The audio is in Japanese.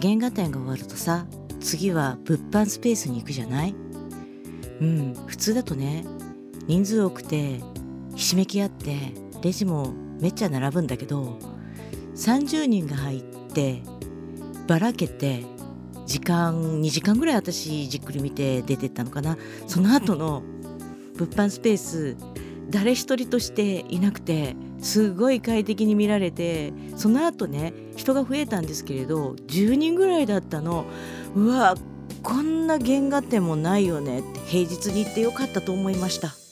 原画展が終わるとさ次は物販スペースに行くじゃない？うん普通だとね。人数多くてひしめき合ってレジもめっちゃ並ぶんだけど30人が入ってばらけて時間2時間ぐらい私じっくり見て出てったのかな。その後の物販スペース誰一人としていなくてすごい快適に見られてその後ね人が増えたんですけれど10人ぐらいだったのうわこんな原画展もないよねって平日に行ってよかったと思いました。